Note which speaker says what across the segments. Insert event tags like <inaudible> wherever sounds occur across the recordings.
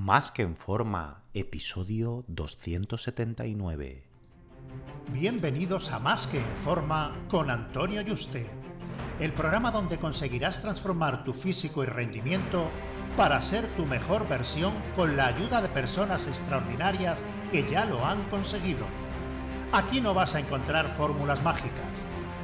Speaker 1: Más que en forma, episodio 279.
Speaker 2: Bienvenidos a Más que en forma con Antonio Yuste, el programa donde conseguirás transformar tu físico y rendimiento para ser tu mejor versión con la ayuda de personas extraordinarias que ya lo han conseguido. Aquí no vas a encontrar fórmulas mágicas,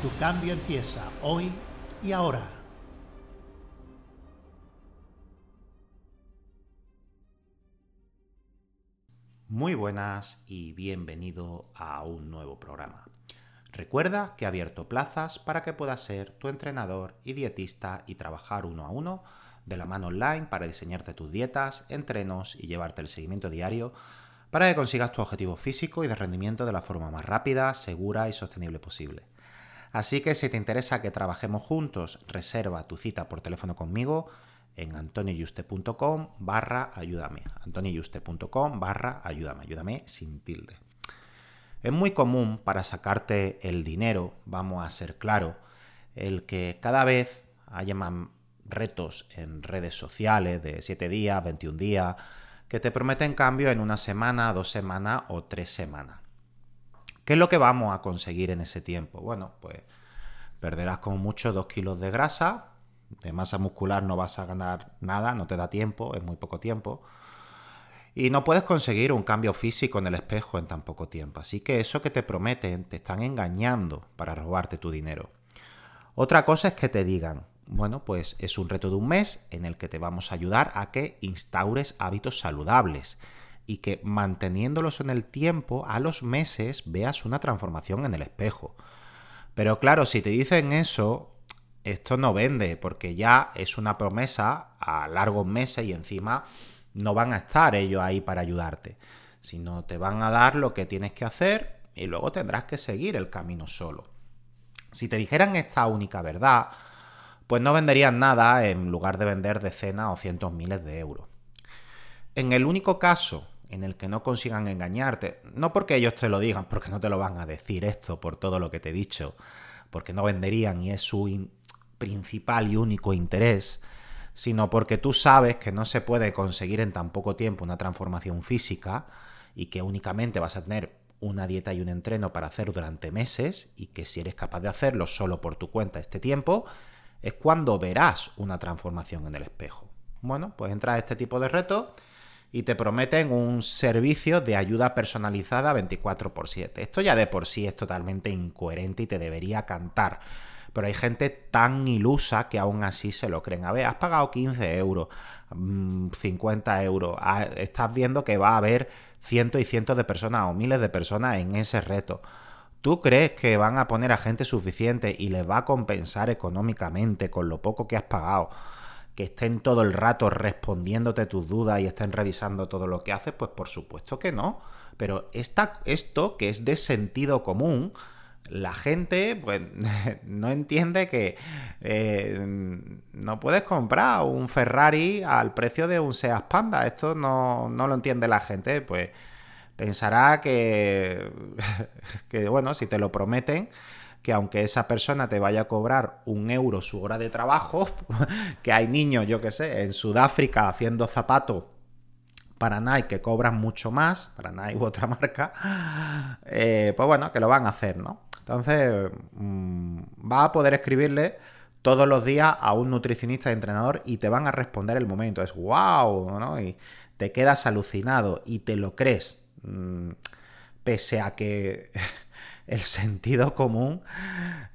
Speaker 2: Tu cambio empieza hoy y ahora.
Speaker 1: Muy buenas y bienvenido a un nuevo programa. Recuerda que he abierto plazas para que puedas ser tu entrenador y dietista y trabajar uno a uno de la mano online para diseñarte tus dietas, entrenos y llevarte el seguimiento diario para que consigas tu objetivo físico y de rendimiento de la forma más rápida, segura y sostenible posible. Así que si te interesa que trabajemos juntos, reserva tu cita por teléfono conmigo en antonioyuste.com barra ayúdame. antonioyuste.com barra ayúdame. Ayúdame sin tilde. Es muy común para sacarte el dinero, vamos a ser claros, el que cada vez haya más retos en redes sociales de 7 días, 21 días, que te prometen cambio en una semana, dos semanas o tres semanas. ¿Qué es lo que vamos a conseguir en ese tiempo? Bueno, pues perderás como mucho 2 kilos de grasa, de masa muscular no vas a ganar nada, no te da tiempo, es muy poco tiempo. Y no puedes conseguir un cambio físico en el espejo en tan poco tiempo. Así que eso que te prometen te están engañando para robarte tu dinero. Otra cosa es que te digan, bueno, pues es un reto de un mes en el que te vamos a ayudar a que instaures hábitos saludables y que manteniéndolos en el tiempo, a los meses veas una transformación en el espejo. Pero claro, si te dicen eso, esto no vende porque ya es una promesa a largos meses y encima no van a estar ellos ahí para ayudarte, sino te van a dar lo que tienes que hacer y luego tendrás que seguir el camino solo. Si te dijeran esta única verdad, pues no venderían nada en lugar de vender decenas o cientos miles de euros. En el único caso en el que no consigan engañarte, no porque ellos te lo digan, porque no te lo van a decir esto por todo lo que te he dicho, porque no venderían y es su, principal y único interés, sino porque tú sabes que no se puede conseguir en tan poco tiempo una transformación física y que únicamente vas a tener una dieta y un entreno para hacer durante meses y que si eres capaz de hacerlo solo por tu cuenta este tiempo, es cuando verás una transformación en el espejo. Bueno, pues entras a este tipo de retos y te prometen un servicio de ayuda personalizada 24 x 7. Esto ya de por sí es totalmente incoherente y te debería cantar pero hay gente tan ilusa que aún así se lo creen. A ver, has pagado 15 euros, 50 mm, euros, ah, estás viendo que va a haber cientos y cientos de personas o miles de personas en ese reto. ¿Tú crees que van a poner a gente suficiente y les va a compensar económicamente con lo poco que has pagado? Que estén todo el rato respondiéndote tus dudas y estén revisando todo lo que haces, pues por supuesto que no. Pero esta, esto que es de sentido común, la gente pues <laughs> no entiende que eh, no puedes comprar un Ferrari al precio de un Seat Panda. Esto no, lo entiende la gente. Pues pensará que, <laughs> que, bueno, si te lo prometen, que aunque esa persona te vaya a cobrar un euro su hora de trabajo, <laughs> que hay niños, yo que sé, en Sudáfrica haciendo zapatos para Nike que cobran mucho más, para Nike u otra <laughs> marca, eh, pues bueno, que lo van a hacer, ¿no? Entonces, mm, va a poder escribirle todos los días a un nutricionista y entrenador y te van a responder el momento. Es wow, ¿no? Y te quedas alucinado y te lo crees. Mm, pese a que <laughs> el sentido común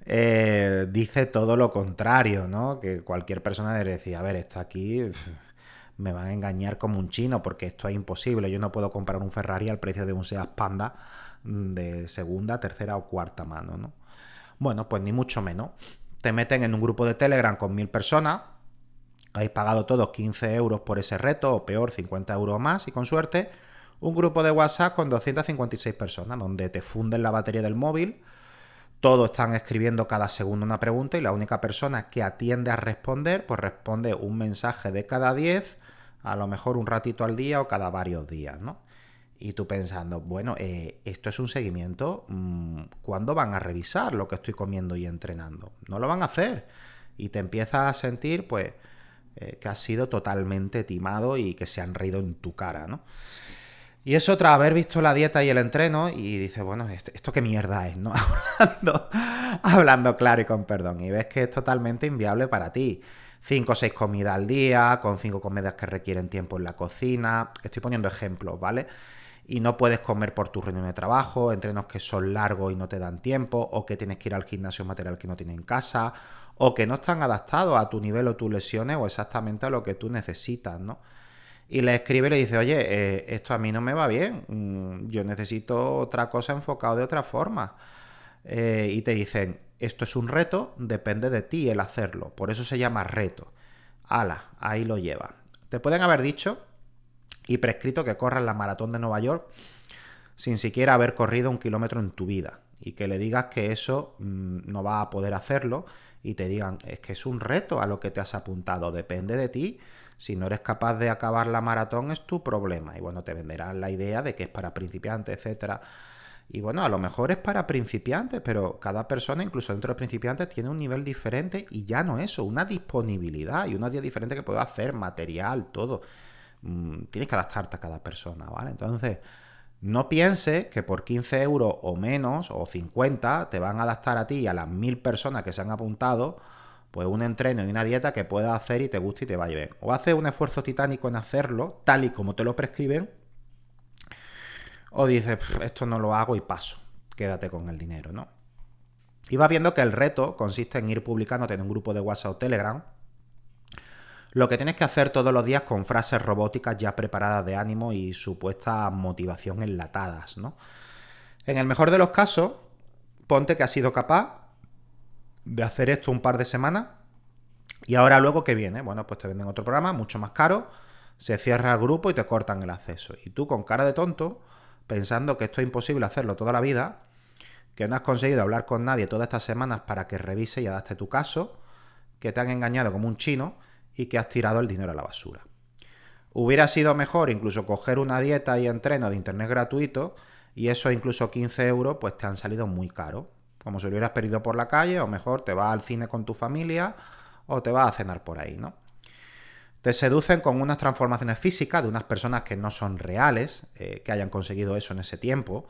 Speaker 1: eh, dice todo lo contrario, ¿no? Que cualquier persona debe decir, a ver, esto aquí me van a engañar como un chino porque esto es imposible. Yo no puedo comprar un Ferrari al precio de un Seat Panda de segunda, tercera o cuarta mano, ¿no? Bueno, pues ni mucho menos. Te meten en un grupo de Telegram con mil personas habéis pagado todos 15 euros por ese reto, o peor, 50 euros más, y con suerte, un grupo de WhatsApp con 256 personas, donde te funden la batería del móvil, todos están escribiendo cada segundo una pregunta y la única persona que atiende a responder, pues responde un mensaje de cada 10, a lo mejor un ratito al día o cada varios días, ¿no? Y tú pensando, bueno, eh, esto es un seguimiento, mm, ¿cuándo van a revisar lo que estoy comiendo y entrenando? No lo van a hacer. Y te empiezas a sentir, pues, eh, que has sido totalmente timado y que se han reído en tu cara, ¿no? Y eso tras haber visto la dieta y el entreno y dices, bueno, ¿esto qué mierda es? ¿no? <laughs> hablando, hablando claro y con perdón. Y ves que es totalmente inviable para ti. Cinco o seis comidas al día, con cinco comidas que requieren tiempo en la cocina. Estoy poniendo ejemplos, ¿vale? Y no puedes comer por tu reunión de trabajo, entrenos que son largos y no te dan tiempo, o que tienes que ir al gimnasio material que no tienes en casa, o que no están adaptados a tu nivel o tus lesiones o exactamente a lo que tú necesitas, ¿no? Y le escribe y le dice, oye, eh, esto a mí no me va bien, mm, yo necesito otra cosa enfocado de otra forma. Eh, y te dicen, esto es un reto, depende de ti el hacerlo, por eso se llama reto. Ala, ahí lo lleva. Te pueden haber dicho y prescrito que corras la maratón de Nueva York sin siquiera haber corrido un kilómetro en tu vida y que le digas que eso mm, no va a poder hacerlo y te digan, es que es un reto a lo que te has apuntado, depende de ti. Si no eres capaz de acabar la maratón es tu problema. Y bueno, te venderán la idea de que es para principiantes, etcétera. Y bueno, a lo mejor es para principiantes, pero cada persona, incluso dentro de principiantes, tiene un nivel diferente y ya no eso, una disponibilidad y unos días diferentes que puedo hacer, material, todo. Mm, tienes que adaptarte a cada persona, ¿vale? Entonces, no piense que por 15 euros o menos, o 50, te van a adaptar a ti y a las mil personas que se han apuntado, pues un entreno y una dieta que puedas hacer y te guste y te vaya bien. O haces un esfuerzo titánico en hacerlo, tal y como te lo prescriben, o dices, esto no lo hago y paso, quédate con el dinero, ¿no? Y vas viendo que el reto consiste en ir publicando en un grupo de WhatsApp o Telegram, lo que tienes que hacer todos los días con frases robóticas ya preparadas de ánimo y supuesta motivación enlatadas, ¿no? En el mejor de los casos, ponte que has sido capaz de hacer esto un par de semanas y ahora luego que viene, bueno, pues te venden otro programa mucho más caro, se cierra el grupo y te cortan el acceso. Y tú con cara de tonto, pensando que esto es imposible hacerlo toda la vida, que no has conseguido hablar con nadie todas estas semanas para que revise y adapte tu caso, que te han engañado como un chino, y que has tirado el dinero a la basura. Hubiera sido mejor incluso coger una dieta y entreno de internet gratuito y eso incluso 15 euros pues te han salido muy caro. Como si lo hubieras perdido por la calle o mejor te vas al cine con tu familia o te vas a cenar por ahí, ¿no? Te seducen con unas transformaciones físicas de unas personas que no son reales, eh, que hayan conseguido eso en ese tiempo,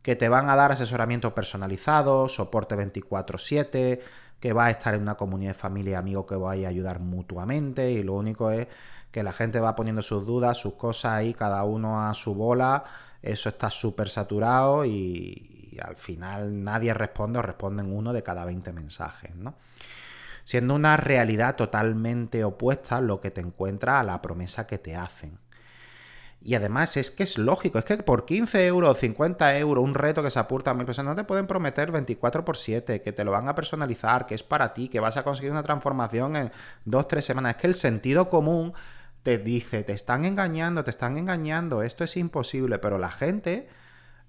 Speaker 1: que te van a dar asesoramiento personalizado, soporte 24/7, que va a estar en una comunidad de familia y amigos que vais a ayudar mutuamente y lo único es que la gente va poniendo sus dudas, sus cosas ahí, cada uno a su bola, eso está súper saturado y, al final nadie responde o responden uno de cada 20 mensajes, ¿no? Siendo una realidad totalmente opuesta lo que te encuentra a la promesa que te hacen. Y además es que es lógico, es que por 15 euros, 50 euros, un reto que se aporta a mil personas, no te pueden prometer 24 por 7, que te lo van a personalizar, que es para ti, que vas a conseguir una transformación en 2-3 semanas. Es que el sentido común te dice, te están engañando, te están engañando, esto es imposible, pero la gente,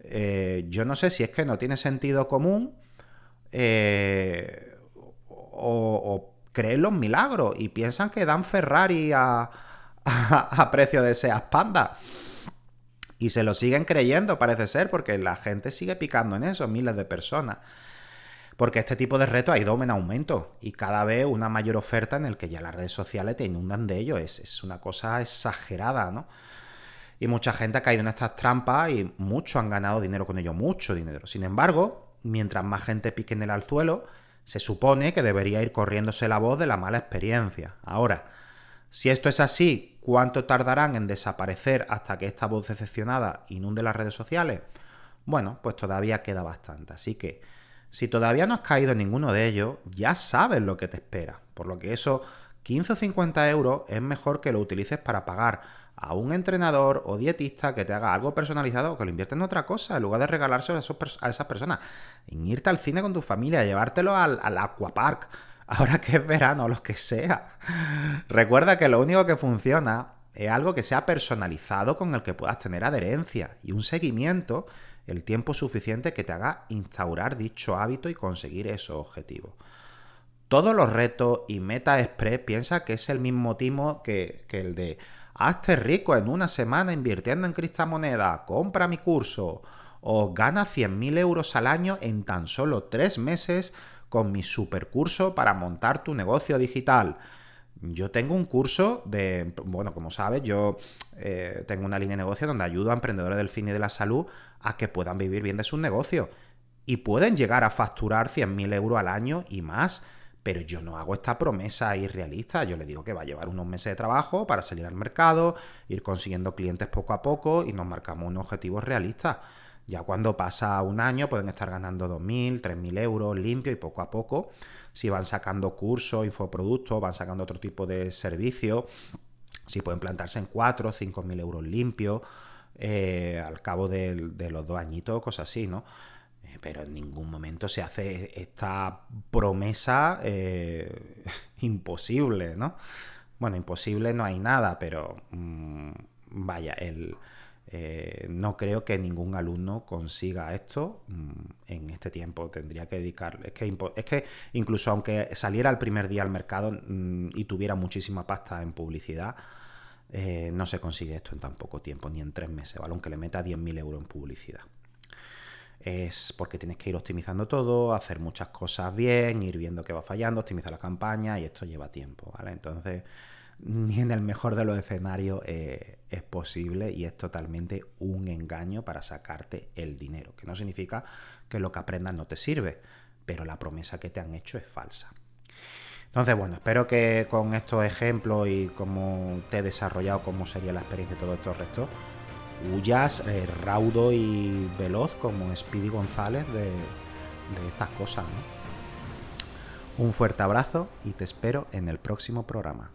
Speaker 1: eh, yo no sé si es que no tiene sentido común eh, o, creen los milagros y piensan que dan Ferrari a <laughs> a, precio de Seas Panda. Y se lo siguen creyendo, parece ser, porque la gente sigue picando en eso, miles de personas. Porque este tipo de reto ha ido en aumento y cada vez una mayor oferta en el que ya las redes sociales te inundan de ello. Es, es una cosa exagerada, ¿no? Y mucha gente ha caído en estas trampas y muchos han ganado dinero con ello, mucho dinero. Sin embargo, mientras más gente pique en el alzuelo, se supone que debería ir corriéndose la voz de la mala experiencia. Ahora, si esto es así, ¿Cuánto tardarán en desaparecer hasta que esta voz decepcionada inunde las redes sociales? Bueno, pues todavía queda bastante. Así que, si todavía no has caído en ninguno de ellos, ya sabes lo que te espera. Por lo que eso, 15 o 50 euros es mejor que lo utilices para pagar a un entrenador o dietista que te haga algo personalizado que lo invierta en otra cosa, en lugar de regalárselo a, esas personas. En irte al cine con tu familia, llevártelo al, al aquapark, <laughs> ahora que es verano, lo que sea. Recuerda que lo único que funciona es algo que sea personalizado con el que puedas tener adherencia y un seguimiento el tiempo suficiente que te haga instaurar dicho hábito y conseguir esos objetivos. Todos los retos y meta express piensa que es el mismo timo que, que el de hazte rico en una semana invirtiendo en criptomonedas, compra mi curso o gana 100.000 euros al año en tan solo tres meses con mi supercurso para montar tu negocio digital. Yo tengo un curso de, bueno, como sabes, yo eh, tengo una línea de negocio donde ayudo a emprendedores del fin y de la salud a que puedan vivir bien de sus negocios. Y pueden llegar a facturar 100.000 euros al año y más. Pero yo no hago esta promesa irrealista. Yo le digo que va a llevar unos meses de trabajo para salir al mercado, ir consiguiendo clientes poco a poco y nos marcamos unos objetivos realistas. Ya cuando pasa un año pueden estar ganando 2.000, 3.000 euros limpio y poco a poco, si van sacando cursos, infoproductos, van sacando otro tipo de servicios, si pueden plantarse en 4 o 5.000 euros limpios eh, al cabo de, los dos añitos, cosas así, ¿no? Pero en ningún momento se hace esta promesa eh, <laughs> imposible, ¿no? Bueno, imposible no hay nada, pero mm, vaya, el, eh, no creo que ningún alumno consiga esto mm, en este tiempo. Tendría que dedicar. Es que, es que incluso aunque saliera el primer día al mercado mm, y tuviera muchísima pasta en publicidad, eh, no se consigue esto en tan poco tiempo, ni en tres meses, ¿vale? Aunque le meta 10.000 euros en publicidad. Es porque tienes que ir optimizando todo, hacer muchas cosas bien, ir viendo qué va fallando, optimizar la campaña y esto lleva tiempo, ¿vale? Entonces ni en el mejor de los escenarios eh, es posible y es totalmente un engaño para sacarte el dinero, que no significa que lo que aprendas no te sirve, pero la promesa que te han hecho es falsa. Entonces, bueno, espero que con estos ejemplos y cómo te he desarrollado, cómo sería la experiencia de todo estos restos, huyas eh, raudo y veloz como Speedy González de, de estas cosas. Un fuerte abrazo y te espero en el próximo programa.